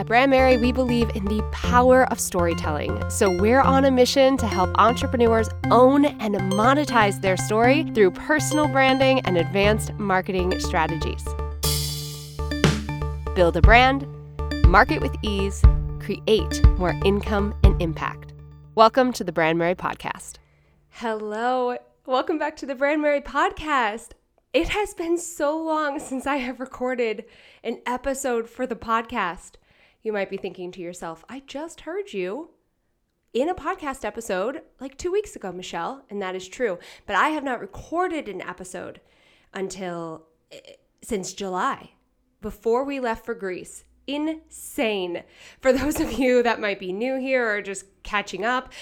At Brand Merry, we believe in the power of storytelling. So we're on a mission to help entrepreneurs own and monetize their story through personal branding and advanced marketing strategies. Build a brand, market with ease, create more income and impact. Welcome to the Brand Merry Podcast. Hello. Welcome back to the Brand Merry Podcast. It has been so long since I have recorded an episode for the podcast. You might be thinking to yourself, I just heard you in a podcast episode like two weeks ago, Michelle, and that is true. But I have not recorded an episode until eh, since July, before we left for Greece. Insane. For those of you that might be new here or just catching up,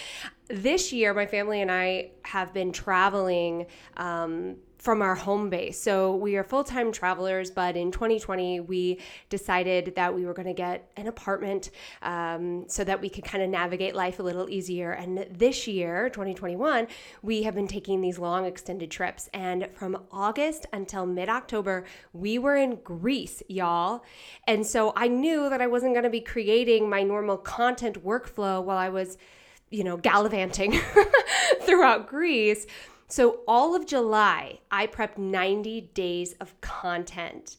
this year my family and I have been traveling um, from our home base. So we are full time travelers, but in 2020, we decided that we were going to get an apartment um, so that we could kind of navigate life a little easier. And this year, 2021, we have been taking these long extended trips. And from August until mid October, we were in Greece, y'all. And so I knew that I wasn't going to be creating my normal content workflow while I was, you know, gallivanting throughout Greece. So, all of July, I prepped 90 days of content.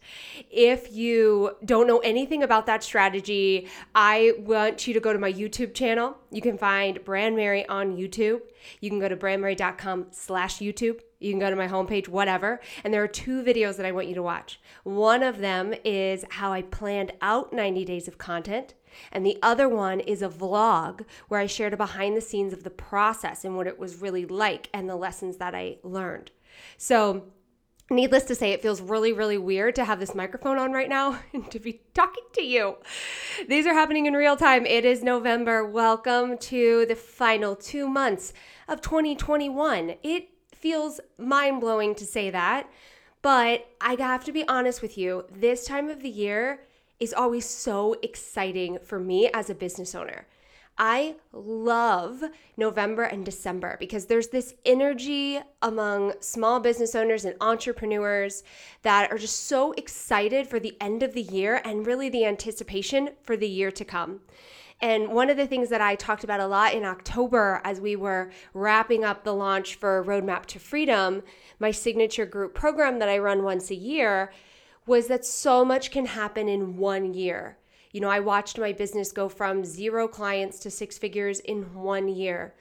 If you don't know anything about that strategy, I want you to go to my YouTube channel. You can find Brand Merry on YouTube. You can go to brandmerry.com slash YouTube. You can go to my homepage, whatever. And there are two videos that I want you to watch. One of them is how I planned out 90 days of content. And the other one is a vlog where I shared a behind the scenes of the process and what it was really like and the lessons that I learned. So, needless to say, it feels really, really weird to have this microphone on right now and to be talking to you. These are happening in real time. It is November. Welcome to the final two months of 2021. It feels mind blowing to say that, but I have to be honest with you. This time of the year, is always so exciting for me as a business owner. I love November and December because there's this energy among small business owners and entrepreneurs that are just so excited for the end of the year and really the anticipation for the year to come. And one of the things that I talked about a lot in October as we were wrapping up the launch for Roadmap to Freedom, my signature group program that I run once a year, was that so much can happen in one year. You know, I watched my business go from zero clients to six figures in one year.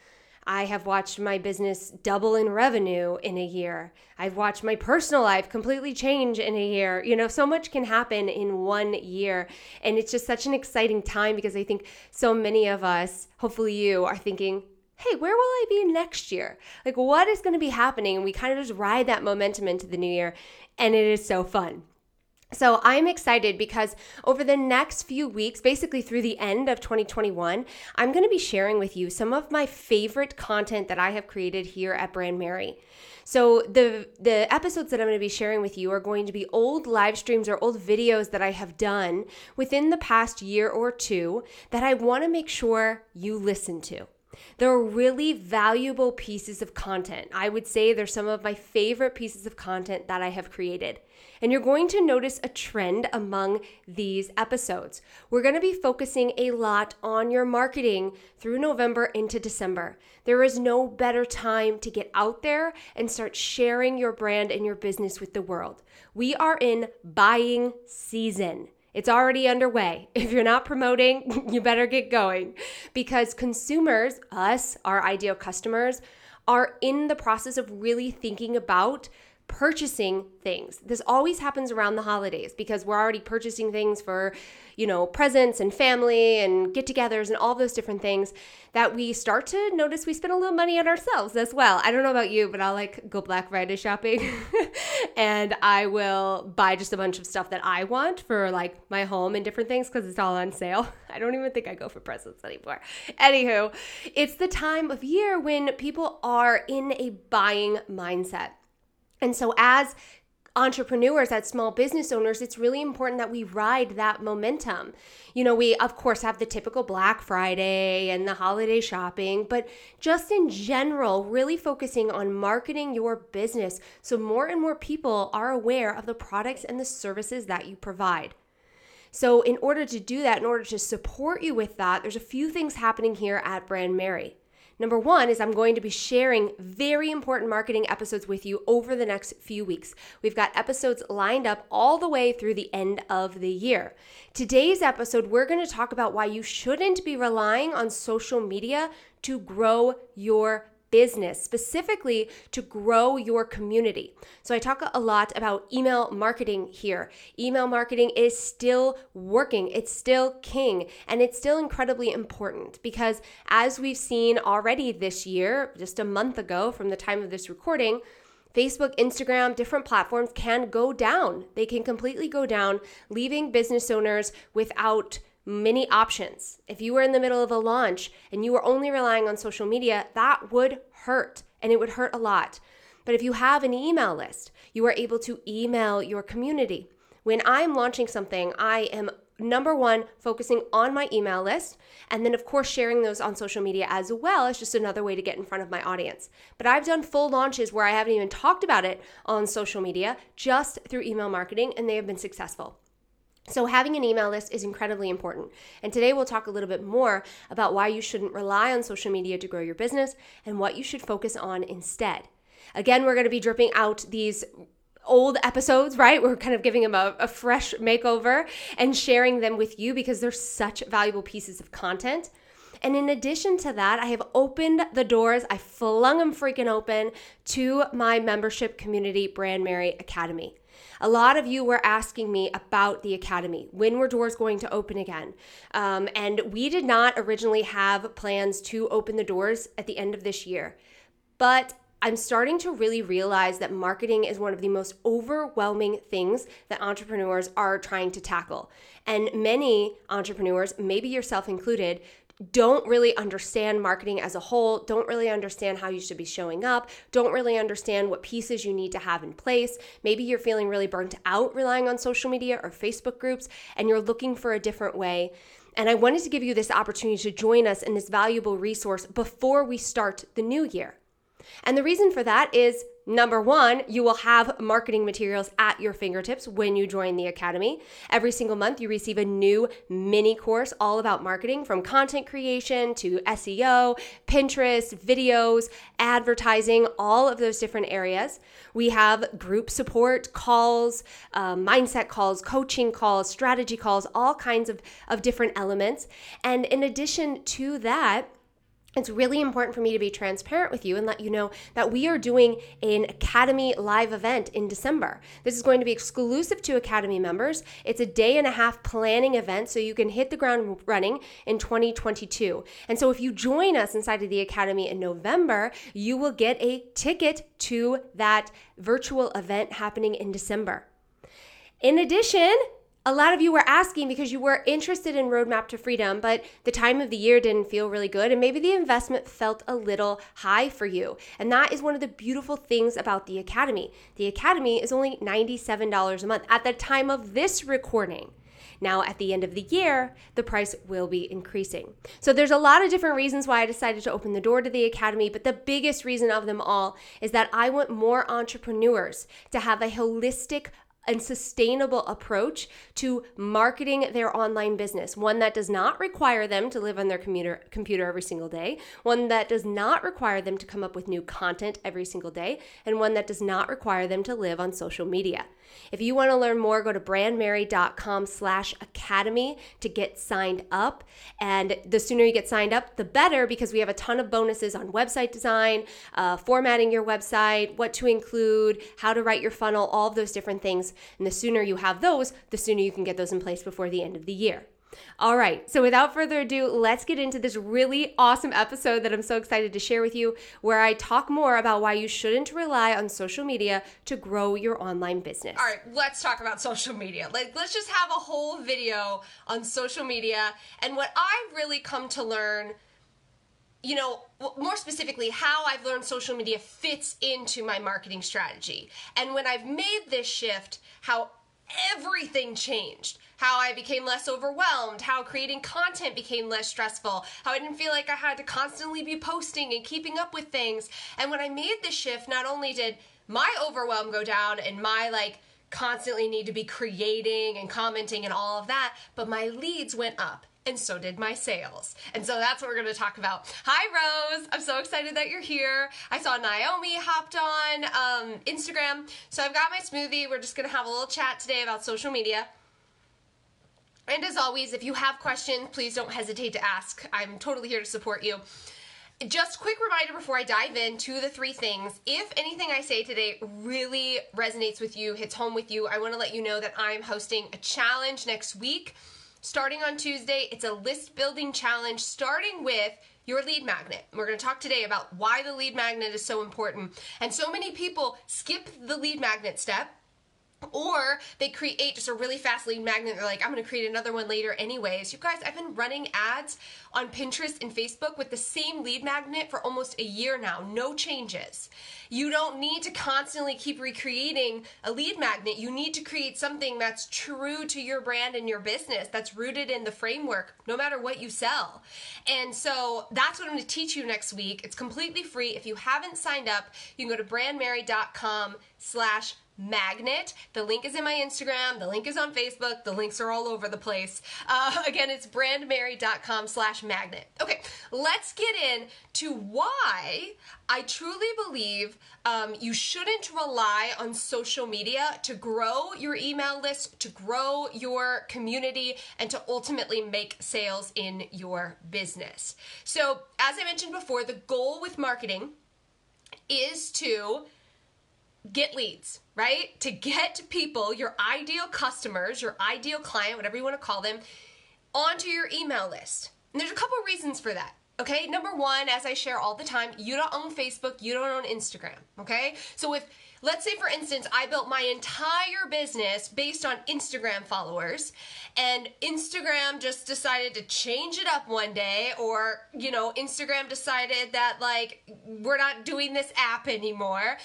I have watched my business double in revenue in a year. I've watched my personal life completely change in a year. You know, so much can happen in one year. And it's just such an exciting time because I think so many of us, hopefully you, are thinking, hey, where will I be next year? Like, what is going to be happening? And we kind of just ride that momentum into the new year. And it is so fun. So I'm excited because over the next few weeks, basically through the end of 2021, I'm going to be sharing with you some of my favorite content that I have created here at Brand Merry. So the the episodes that I'm going to be sharing with you are going to be old live streams or old videos that I have done within the past year or two that I want to make sure you listen to. They're really valuable pieces of content. I would say they're some of my favorite pieces of content that I have created. And you're going to notice a trend among these episodes. We're going to be focusing a lot on your marketing through November into December. There is no better time to get out there and start sharing your brand and your business with the world. We are in buying season. It's already underway. If you're not promoting, you better get going because consumers, us, our ideal customers, are in the process of really thinking about purchasing things. This always happens around the holidays because we're already purchasing things for, you know, presents and family and get togethers and all those different things that we start to notice we spend a little money on ourselves as well. I don't know about you, but I'll like go Black Friday shopping and I will buy just a bunch of stuff that I want for like my home and different things because it's all on sale. I don't even think I go for presents anymore. Anywho, it's the time of year when people are in a buying mindset. And so, as entrepreneurs, as small business owners, it's really important that we ride that momentum. You know, we of course have the typical Black Friday and the holiday shopping, but just in general, really focusing on marketing your business so more and more people are aware of the products and the services that you provide. So, in order to do that, in order to support you with that, there's a few things happening here at Brand Merry. Number one is I'm going to be sharing very important marketing episodes with you over the next few weeks. We've got episodes lined up all the way through the end of the year. Today's episode, we're going to talk about why you shouldn't be relying on social media to grow your business, specifically to grow your community. So, I talk a lot about email marketing here. Email marketing is still working, it's still king, and it's still incredibly important because, as we've seen already this year, just a month ago from the time of this recording, Facebook, Instagram, different platforms can go down. They can completely go down, leaving business owners without many options. If you were in the middle of a launch and you were only relying on social media, that would hurt and it would hurt a lot. But if you have an email list, you are able to email your community. When I'm launching something, I am number one, focusing on my email list. And then, of course, sharing those on social media as well is just another way to get in front of my audience. But I've done full launches where I haven't even talked about it on social media, just through email marketing, and they have been successful. So, having an email list is incredibly important. And today we'll talk a little bit more about why you shouldn't rely on social media to grow your business and what you should focus on instead. Again, we're going to be dripping out these old episodes, right? We're kind of giving them a, a, fresh makeover and sharing them with you because they're such valuable pieces of content. And in addition to that, I have opened the doors, I flung them freaking open to my membership community, Brand Merry Academy. A lot of you were asking me about the academy. When were doors going to open again? Um, and we did not originally have plans to open the doors at the end of this year. But I'm starting to really realize that marketing is one of the most overwhelming things that entrepreneurs are trying to tackle. And many entrepreneurs, maybe yourself included, don't really understand marketing as a whole, don't really understand how you should be showing up, don't really understand what pieces you need to have in place. Maybe you're feeling really burnt out relying on social media or Facebook groups and you're looking for a different way. And I wanted to give you this opportunity to join us in this valuable resource before we start the new year. And the reason for that is Number one, you will have marketing materials at your fingertips when you join the Academy. Every single month, you receive a new mini course all about marketing from content creation to SEO, Pinterest, videos, advertising, all of those different areas. We have group support calls, uh, mindset calls, coaching calls, strategy calls, all kinds of, of different elements. And in addition to that, it's really important for me to be transparent with you and let you know that we are doing an Academy live event in December. This is going to be exclusive to Academy members. It's a day and a half planning event so you can hit the ground running in 2022. And so if you join us inside of the Academy in November, you will get a ticket to that virtual event happening in December. In addition, a lot of you were asking because you were interested in Roadmap to Freedom, but the time of the year didn't feel really good, and maybe the investment felt a little high for you. And that is one of the beautiful things about the Academy. The Academy is only $97 a month at the time of this recording. Now, at the end of the year, the price will be increasing. So, there's a lot of different reasons why I decided to open the door to the Academy, but the biggest reason of them all is that I want more entrepreneurs to have a holistic and sustainable approach to marketing their online business. One that does not require them to live on their computer, computer every single day, one that does not require them to come up with new content every single day, and one that does not require them to live on social media. If you want to learn more, go to brandmerry.com slash academy to get signed up. And the sooner you get signed up, the better because we have a ton of bonuses on website design, uh, formatting your website, what to include, how to write your funnel, all of those different things. And the sooner you have those, the sooner you can get those in place before the end of the year. All right, so without further ado, let's get into this really awesome episode that I'm so excited to share with you, where I talk more about why you shouldn't rely on social media to grow your online business. All right, let's talk about social media. Like, let's just have a whole video on social media and what I've really come to learn. You know, more specifically, how I've learned social media fits into my marketing strategy. And when I've made this shift, how everything changed. How I became less overwhelmed, how creating content became less stressful, how I didn't feel like I had to constantly be posting and keeping up with things. And when I made the shift, not only did my overwhelm go down and my like constantly need to be creating and commenting and all of that, but my leads went up and so did my sales. And so that's what we're going to talk about. Hi, Rose. I'm so excited that you're here. I saw Naomi hopped on um, Instagram. So I've got my smoothie. We're just going to have a little chat today about social media. And as always, if you have questions, please don't hesitate to ask. I'm totally here to support you. Just quick reminder before I dive into the three things. If anything I say today really resonates with you, hits home with you, I want to let you know that I'm hosting a challenge next week starting on Tuesday. It's a list building challenge starting with your lead magnet. We're going to talk today about why the lead magnet is so important. And so many people skip the lead magnet step or they create just a really fast lead magnet. They're like, I'm going to create another one later, anyways. You guys, I've been running ads on Pinterest and Facebook with the same lead magnet for almost a year now. No changes. You don't need to constantly keep recreating a lead magnet. You need to create something that's true to your brand and your business, that's rooted in the framework, no matter what you sell. And so that's what I'm going to teach you next week. It's completely free. If you haven't signed up, you can go to brandmerry.com slash magnet. The link is in my Instagram. The link is on Facebook. The links are all over the place. Uh, again, it's brandmerry.com slash magnet. Okay, let's get in to why I truly believe um, you shouldn't rely on social media to grow your email list, to grow your community, and to ultimately make sales in your business. So, as I mentioned before, the goal with marketing is to get leads, right? To get people, your ideal customers, your ideal client, whatever you want to call them, onto your email list. And there's a couple reasons for that. Okay, number one, as I share all the time, you don't own Facebook, you don't own Instagram. Okay, so if let's say for instance i built my entire business based on instagram followers and instagram just decided to change it up one day or you know instagram decided that like we're not doing this app anymore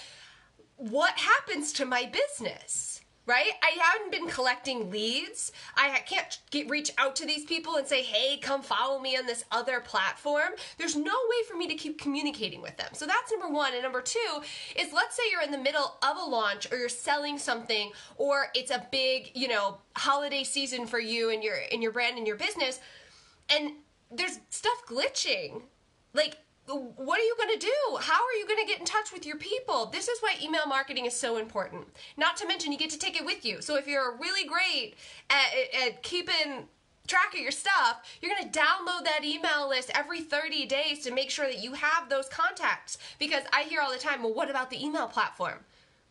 what happens to my business? Right? I haven't been collecting leads. I can't get, reach out to these people and say, hey, come follow me on this other platform. There's no way for me to keep communicating with them. So that's number one. And number two is let's say you're in the middle of a launch or you're selling something or it's a big, you know, holiday season for you and your in your brand and your business and there's stuff glitching. Like what are you going to do? How are you going to get in touch with your people? This is why email marketing is so important. Not to mention, you get to take it with you. So if you're really great at, at keeping track of your stuff, you're going to download that email list every 30 days to make sure that you have those contacts. Because I hear all the time, well, what about the email platform?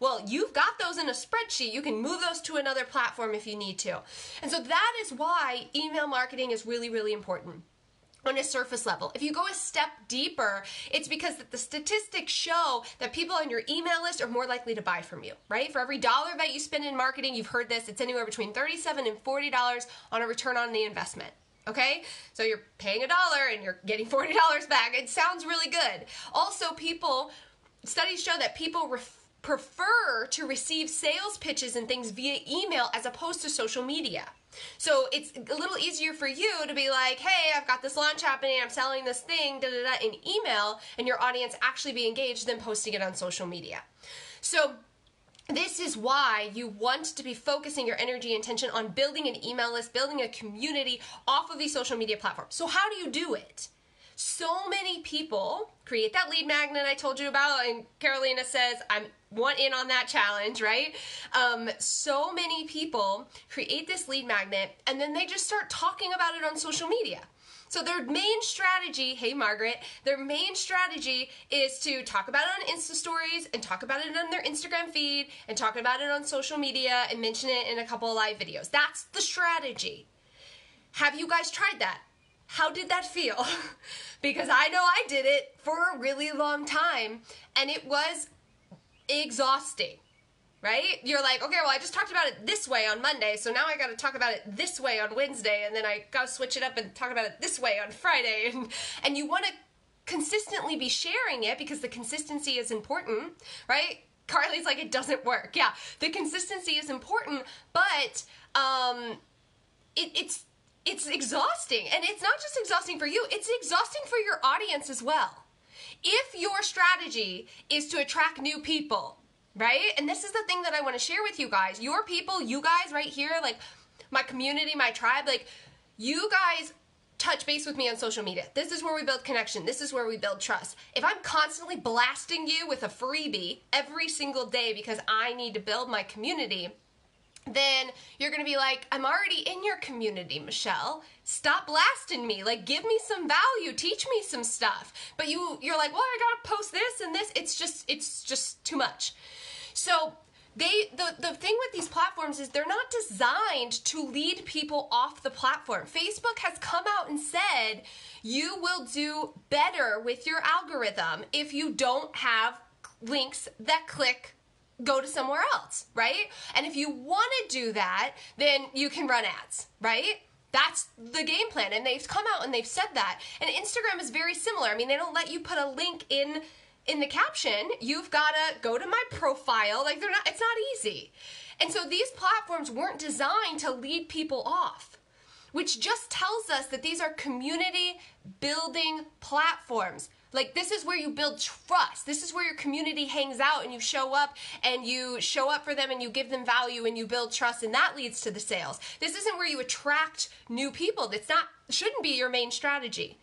Well, you've got those in a spreadsheet. You can move those to another platform if you need to. And so that is why email marketing is really, really important on a surface level. If you go a step deeper, it's because the statistics show that people on your email list are more likely to buy from you, right? For every dollar that you spend in marketing, you've heard this, it's anywhere between 37 and $40 on a return on the investment. Okay? So you're paying a dollar and you're getting $40 back. It sounds really good. Also, people studies show that people ref- prefer to receive sales pitches and things via email as opposed to social media. So it's a little easier for you to be like, hey, I've got this launch happening, I'm selling this thing, da da da, in email, and your audience actually be engaged than posting it on social media. So this is why you want to be focusing your energy and attention on building an email list, building a community off of these social media platforms. So, how do you do it? So many people create that lead magnet I told you about, and Carolina says, I'm want in on that challenge, right? Um, so many people create this lead magnet and then they just start talking about it on social media. So their main strategy, hey Margaret, their main strategy is to talk about it on Insta stories and talk about it on their Instagram feed and talk about it on social media and mention it in a couple of live videos. That's the strategy. Have you guys tried that? How did that feel? because I know I did it for a really long time and it was exhausting right? You're like, okay, well, I just talked about it this way on Monday, so now I got to talk about it this way on Wednesday, and then I got to switch it up and talk about it this way on Friday, and and you want to consistently be sharing it because the consistency is important, right? Carly's like, it doesn't work. Yeah, the consistency is important, but um, it, it's it's exhausting, and it's not just exhausting for you; it's exhausting for your audience as well if your strategy is to attract new people, right? And this is the thing that I want to share with you guys. Your people, you guys right here, like my community, my tribe, like you guys touch base with me on social media. This is where we build connection. This is where we build trust. If I'm constantly blasting you with a freebie every single day because I need to build my community, then you're to be like, I'm already in your community, Michelle. Stop blasting me. Like give me some value, teach me some stuff. But you you're like, "Well, I got to post this and this." It's just it's just too much. So, they the the thing with these platforms is they're not designed to lead people off the platform. Facebook has come out and said you will do better with your algorithm if you don't have links that click go to somewhere else, right? And if you want to do that, then you can run ads, right? That's the game plan. And they've come out and they've said that. And Instagram is very similar. I mean, they don't let you put a link in in the caption. You've got to go to my profile. Like they're not it's not easy. And so these platforms weren't designed to lead people off which just tells us that these are community building platforms. Like this is where you build trust. This is where your community hangs out and you show up and you show up for them and you give them value and you build trust and that leads to the sales. This isn't where you attract new people. That's not shouldn't be your main strategy.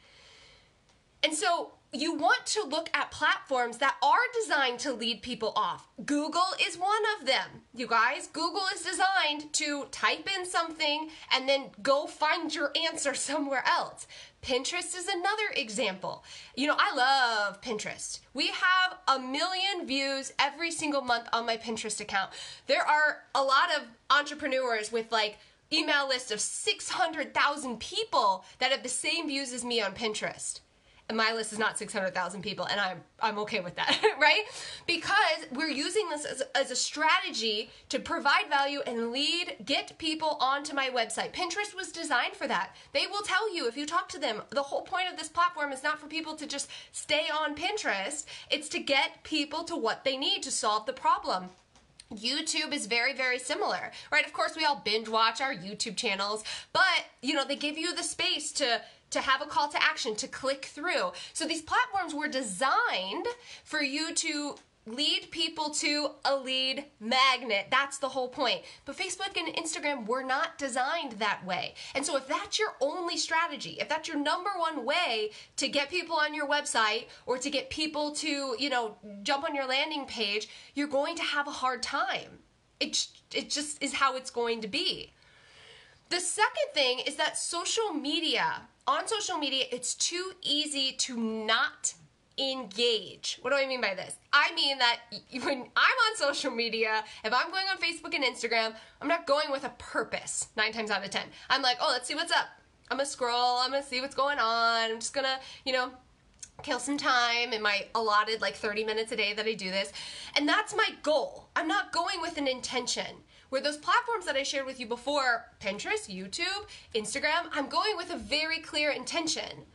And so you want to look at platforms that are designed to lead people off. Google is one of them. You guys, Google is designed to type in something and then go find your answer somewhere else. Pinterest is another example. You know, I love Pinterest. We have a million views every single month on my Pinterest account. There are a lot of entrepreneurs with like email list of 600,000 people that have the same views as me on Pinterest my list is not 600,000 people and I'm I'm okay with that, right? Because we're using this as, as a strategy to provide value and lead get people onto my website. Pinterest was designed for that. They will tell you if you talk to them, the whole point of this platform is not for people to just stay on Pinterest, it's to get people to what they need to solve the problem. YouTube is very, very similar, right? Of course, we all binge watch our YouTube channels, but you know, they give you the space to to have a call to action, to click through. So these platforms were designed for you to lead people to a lead magnet. That's the whole point. But Facebook and Instagram were not designed that way. And so if that's your only strategy, if that's your number one way to get people on your website or to get people to, you know, jump on your landing page, you're going to have a hard time. It, it just is how it's going to be. The second thing is that social media on social media, it's too easy to not engage. What do I mean by this? I mean that when I'm on social media, if I'm going on Facebook and Instagram, I'm not going with a purpose nine times out of ten. I'm like, oh, let's see what's up. I'm gonna scroll, I'm gonna see what's going on. I'm just gonna, you know, kill some time in my allotted like 30 minutes a day that I do this. And that's my goal. I'm not going with an intention. Where those platforms that I shared with you before, Pinterest, YouTube, Instagram, I'm going with a very clear intention.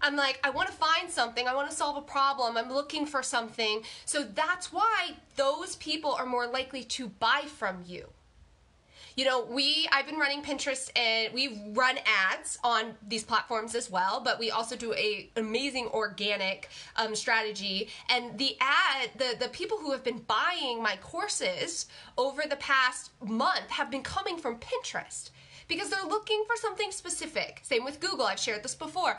I'm like, I want to find something, I want to solve a problem, I'm looking for something. So that's why those people are more likely to buy from you you know, we I've been running Pinterest and we run ads on these platforms as well, but we also do a amazing organic um, strategy. And the ad, the the people who have been buying my courses over the past month have been coming from Pinterest because they're looking for something specific. Same with Google, I've shared this before.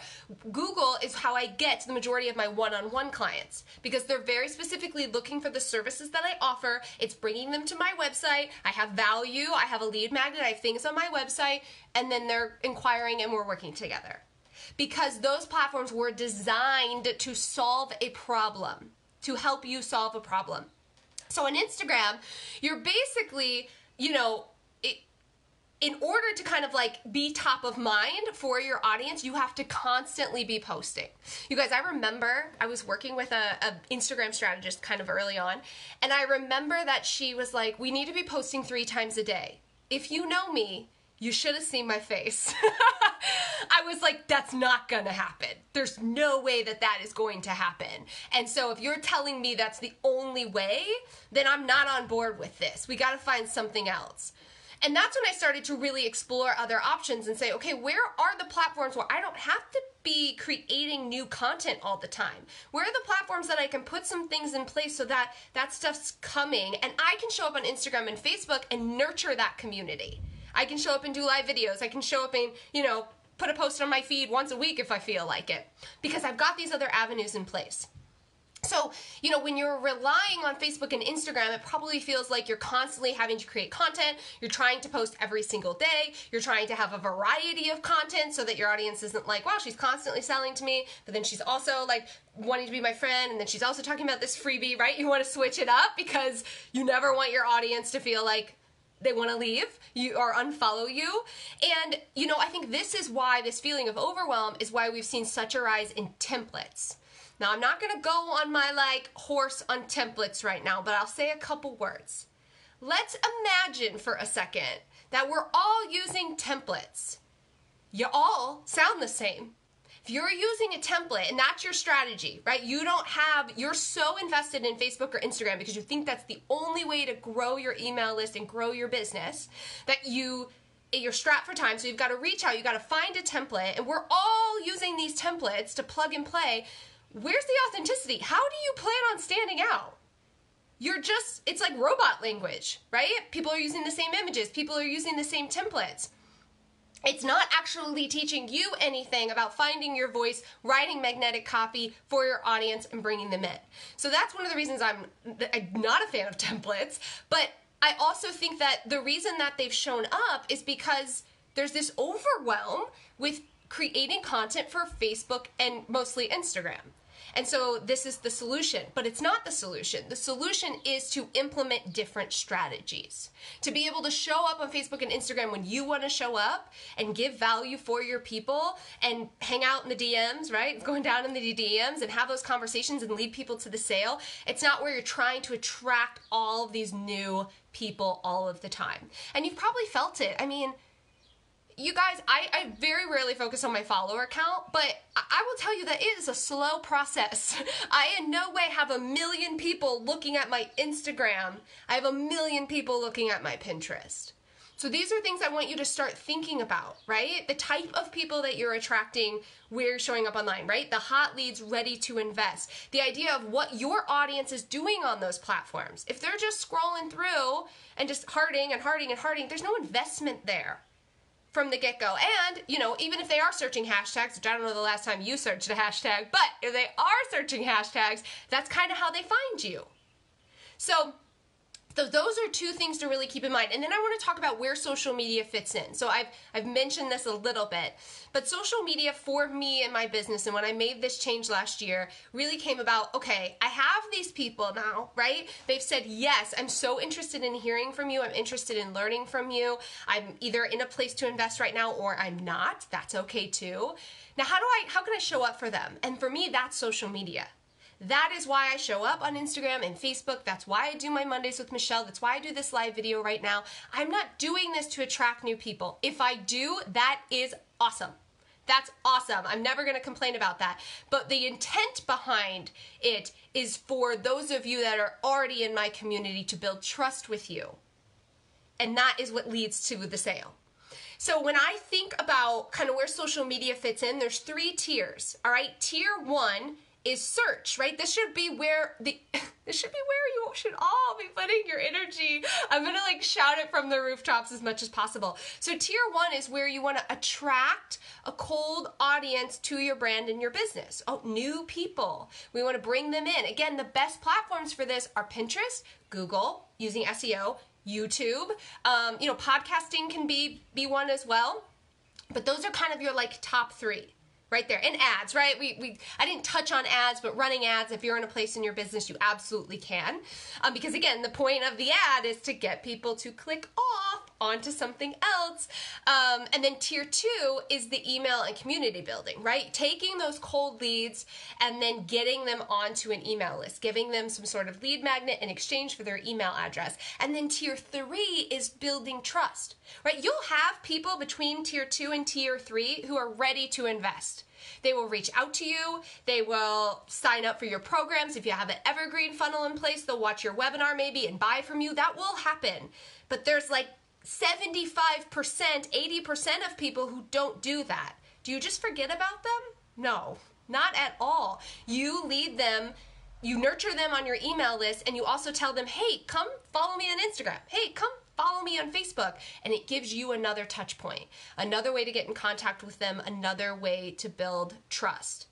Google is how I get the majority of my one on one clients because they're very specifically looking for the services that I offer. It's bringing them to my website. I have value, I have a lead magnet, I have things on my website, and then they're inquiring and we're working together. Because those platforms were designed to solve a problem, to help you solve a problem. So on Instagram, you're basically, you know, in order to kind of like be top of mind for your audience, you have to constantly be posting. You guys, I remember I was working with a, a, Instagram strategist kind of early on, and I remember that she was like, "We need to be posting three times a day." If you know me, you should have seen my face. I was like, that's not gonna happen. There's no way that that is going to happen. And so, if you're telling me that's the only way, then I'm not on board with this. We gotta find something else. And that's when I started to really explore other options and say, okay, where are the platforms where I don't have to be creating new content all the time? Where are the platforms that I can put some things in place so that that stuff's coming and I can show up on Instagram and Facebook and nurture that community? I can show up and do live videos. I can show up and, you know, put a post on my feed once a week if I feel like it because I've got these other avenues in place. So, you know, when you're relying on Facebook and Instagram, it probably feels like you're constantly having to create content. You're trying to post every single day. You're trying to have a variety of content so that your audience isn't like, wow, she's constantly selling to me, but then she's also like wanting to be my friend, and then she's also talking about this freebie, right? You want to switch it up because you never want your audience to feel like, they want to leave you or unfollow you and you know i think this is why this feeling of overwhelm is why we've seen such a rise in templates now, I'm not going to go on my like horse on templates right now, but I'll say a couple words. Let's imagine for a second that we're all using templates. You all sound the same. If you're using a template and that's your strategy, right? You don't have, you're so invested in Facebook or Instagram because you think that's the only way to grow your email list and grow your business that you you're strapped for time so you've got to reach out you've got to find a template and we're all using these templates to plug and play where's the authenticity? How do you plan on standing out? You're just, it's like robot language, right? People are using the same images, people are using the same templates. It's not actually teaching you anything about finding your voice, writing magnetic copy for your audience, and bringing them in. So that's one of the reasons I'm, I'm not a fan of templates. But I also think that the reason that they've shown up is because there's this overwhelm with creating content for Facebook and mostly Instagram. And so this is the solution, but it's not the solution. The solution is to implement different strategies. To be able to show up on Facebook and Instagram when you want to show up and give value for your people and hang out in the DMs, right? Going down in the DMs and have those conversations and lead people to the sale. It's not where you're trying to attract all of these new people all of the time. And you've probably felt it. I mean, you guys, I, I very rarely focus on my follower count, but I will tell you that it is a slow process. I in no way have a million people looking at my Instagram. I have a million people looking at my Pinterest. So these are things I want you to start thinking about, right? The type of people that you're attracting where you're showing up online, right? The hot leads ready to invest. The idea of what your audience is doing on those platforms. If they're just scrolling through and just harding and harding and harding, there's no investment there from the get go. And, you know, even if they are searching hashtags, which I don't know the last time you searched a hashtag, but if they are searching hashtags, that's kind of how they find you. So, so those are two things to really keep in mind. And then I want to talk about where social media fits in. So I've I've mentioned this a little bit, but social media for me and my business and when I made this change last year really came about, okay, I have these people now, right? They've said, "Yes, I'm so interested in hearing from you. I'm interested in learning from you. I'm either in a place to invest right now or I'm not. That's okay too." Now, how do I how can I show up for them? And for me, that's social media. That is why I show up on Instagram and Facebook. That's why I do my Mondays with Michelle. That's why I do this live video right now. I'm not doing this to attract new people. If I do, that is awesome. That's awesome. I'm never going to complain about that. But the intent behind it is for those of you that are already in my community to build trust with you. And that is what leads to the sale. So when I think about kind of where social media fits in, there's three tiers. All right, tier one is search, right? This should be where the this should be where you should all be putting your energy. I'm gonna like shout it from the rooftops as much as possible. So tier one is where you want to attract a cold audience to your brand and your business. Oh, new people. We want to bring them in. Again, the best platforms for this are Pinterest, Google, using SEO, YouTube. Um, you know, podcasting can be be one as well. But those are kind of your like top three right there. And ads right? We, we i didn't touch on ads but running ads if you're in a place in your business you absolutely can. Um, because again the point of the ad is to get people to click off onto something else um, and then tier two is the email and community building right taking those cold leads and then getting them onto an email list giving them some sort of lead magnet in exchange for their email address and then tier three is building trust right you'll have people between tier two and tier three who are ready to invest they will reach out to you. They will sign up for your programs. If you have an evergreen funnel in place, they'll watch your webinar maybe and buy from you. That will happen. But there's like 75%, 80% of people who don't do that. Do you just forget about them? No, not at all. You lead them, you nurture them on your email list, and you also tell them, hey, come follow me on Instagram. Hey, come follow me on Facebook. And it gives you another touch point, another way to get in contact with them, another way to build trust.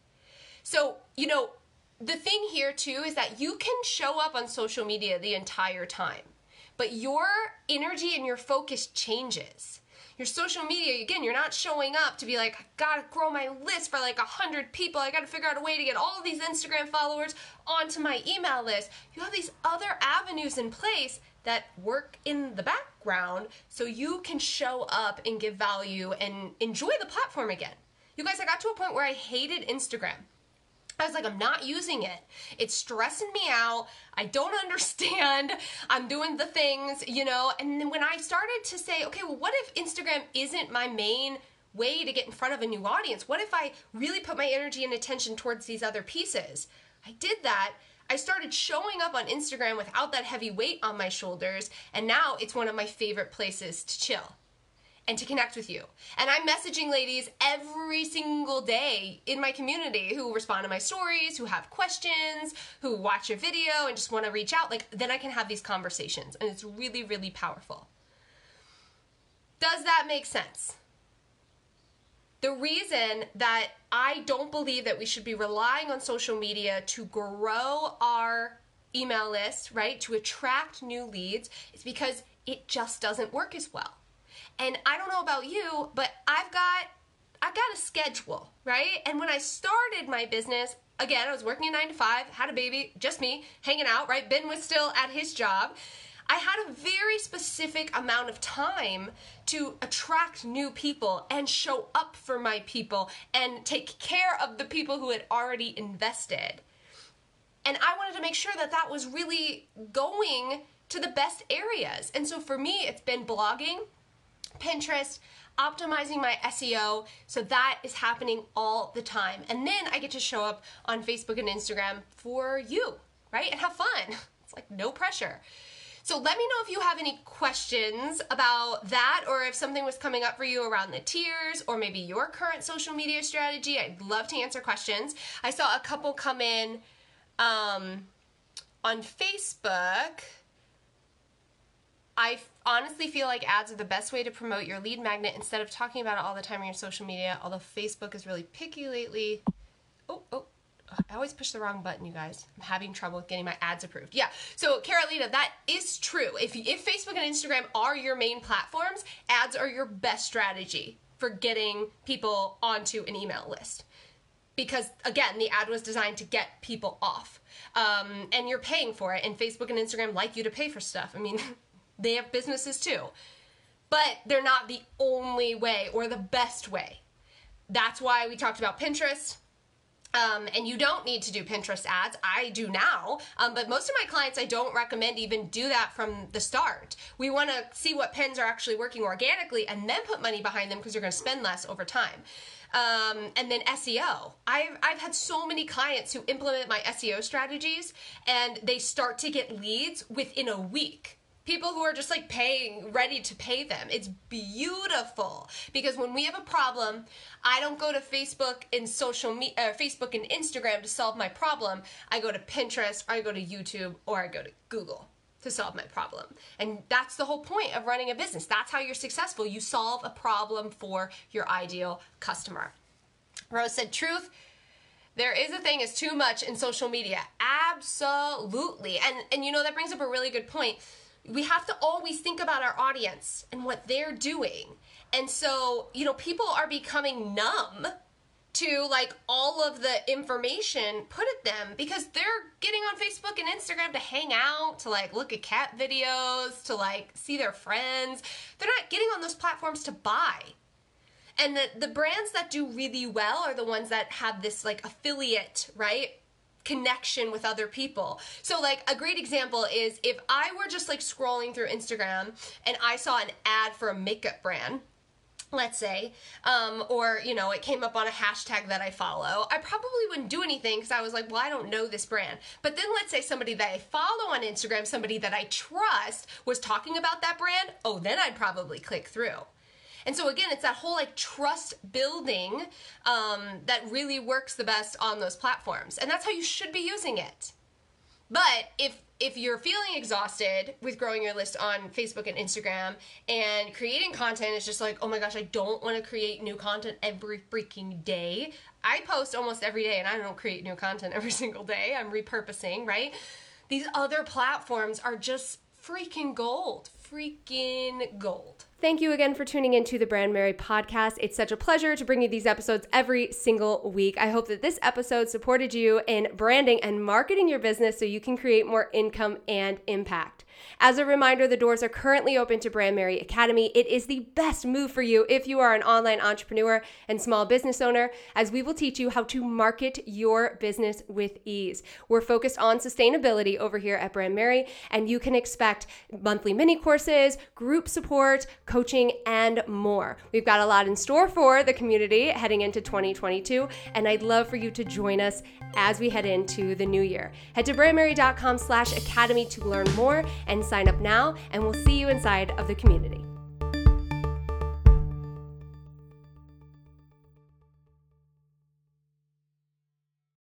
So, you know, the thing here too is that you can show up on social media the entire time, but your energy and your focus changes. Your social media, again, you're not showing up to be like, I gotta grow my list for like a hundred people. I gotta figure out a way to get all these Instagram followers onto my email list. You have these other avenues in place that work in the background so you can show up and give value and enjoy the platform again. You guys, I got to a point where I hated Instagram. I was like, I'm not using it. It's stressing me out. I don't understand. I'm doing the things, you know. And then when I started to say, okay, well, what if Instagram isn't my main way to get in front of a new audience? What if I really put my energy and attention towards these other pieces? I did that. I started showing up on Instagram without that heavy weight on my shoulders, and now it's one of my favorite places to chill and to connect with you. And I'm messaging ladies every single day in my community who respond to my stories, who have questions, who watch a video and just want to reach out. Like, then I can have these conversations, and it's really, really powerful. Does that make sense? The reason that I don't believe that we should be relying on social media to grow our email list, right, to attract new leads, is because it just doesn't work as well. And I don't know about you, but I've got I've got a schedule, right? And when I started my business, again, I was working a 9 to 5, had a baby, just me, hanging out, right? Ben was still at his job. I had a very specific amount of time to attract new people and show up for my people and take care of the people who had already invested. And I wanted to make sure that that was really going to the best areas. And so for me, it's been blogging, Pinterest, optimizing my SEO. So that is happening all the time. And then I get to show up on Facebook and Instagram for you, right? And have fun. It's like no pressure. So let me know if you have any questions about that or if something was coming up for you around the tiers or maybe your current social media strategy. I'd love to answer questions. I saw a couple come in um, on Facebook. I honestly feel like ads are the best way to promote your lead magnet instead of talking about it all the time on your social media, although Facebook is really picky lately. Oh, oh, I always push the wrong button, you guys. I'm having trouble with getting my ads approved. Yeah, so Carolina, that is true. If, if Facebook and Instagram are your main platforms, ads are your best strategy for getting people onto an email list. Because again, the ad was designed to get people off. Um, and you're paying for it, and Facebook and Instagram like you to pay for stuff. I mean, They have businesses too. But they're not the only way or the best way. That's why we talked about Pinterest. Um, and you don't need to do Pinterest ads. I do now, um, but most of my clients, I don't recommend even do that from the start. We want to see what pins are actually working organically and then put money behind them because you're going to spend less over time. Um, and then SEO. I've, I've had so many clients who implement my SEO strategies and they start to get leads within a week people who are just like paying ready to pay them. It's beautiful. Because when we have a problem i don't go to facebook and social media uh, facebook and instagram to solve my problem. I go to pinterest or i go to youtube or i go to google to solve my problem. And that's the whole point of running a business. That's how you're successful. You solve a problem for your ideal customer. Rose said truth there is a thing as too much in social media. Absolutely. And and you know that brings up a really good point we have to always think about our audience and what they're doing. And so, you know, people are becoming numb to like all of the information put at them because they're getting on Facebook and Instagram to hang out, to like look at cat videos, to like see their friends. They're not getting on those platforms to buy. And the, the brands that do really well are the ones that have this like affiliate, right? Connection with other people. So like a great example is if I were just like scrolling through Instagram and I saw an ad for a makeup brand, let's say, um, or you know, it came up on a hashtag that I follow, I probably wouldn't do anything because I was like, well, I don't know this brand. But then let's say somebody that I follow on Instagram, somebody that I trust, was talking about that brand, oh, then I'd probably click through. And so again, it's that whole like trust building um, that really works the best on those platforms, and that's how you should be using it. But if if you're feeling exhausted with growing your list on Facebook and Instagram and creating content is just like, oh my gosh, I don't want to create new content every freaking day. I post almost every day and I don't create new content every single day. I'm repurposing, right? These other platforms are just freaking gold. Freaking gold. Thank you again for tuning into the Brand Merry podcast. It's such a pleasure to bring you these episodes every single week. I hope that this episode supported you in branding and marketing your business so you can create more income and impact. As a reminder, the doors are currently open to Brand Merry Academy. It is the best move for you if you are an online entrepreneur and small business owner, as we will teach you how to market your business with ease. We're focused on sustainability over here at Brand Merry, and you can expect monthly mini courses, group support, coaching, and more. We've got a lot in store for the community heading into 2022, and I'd love for you to join us as we head into the new year. Head to brandmerry.com slash academy to learn more and sign up now, and we'll see you inside of the community.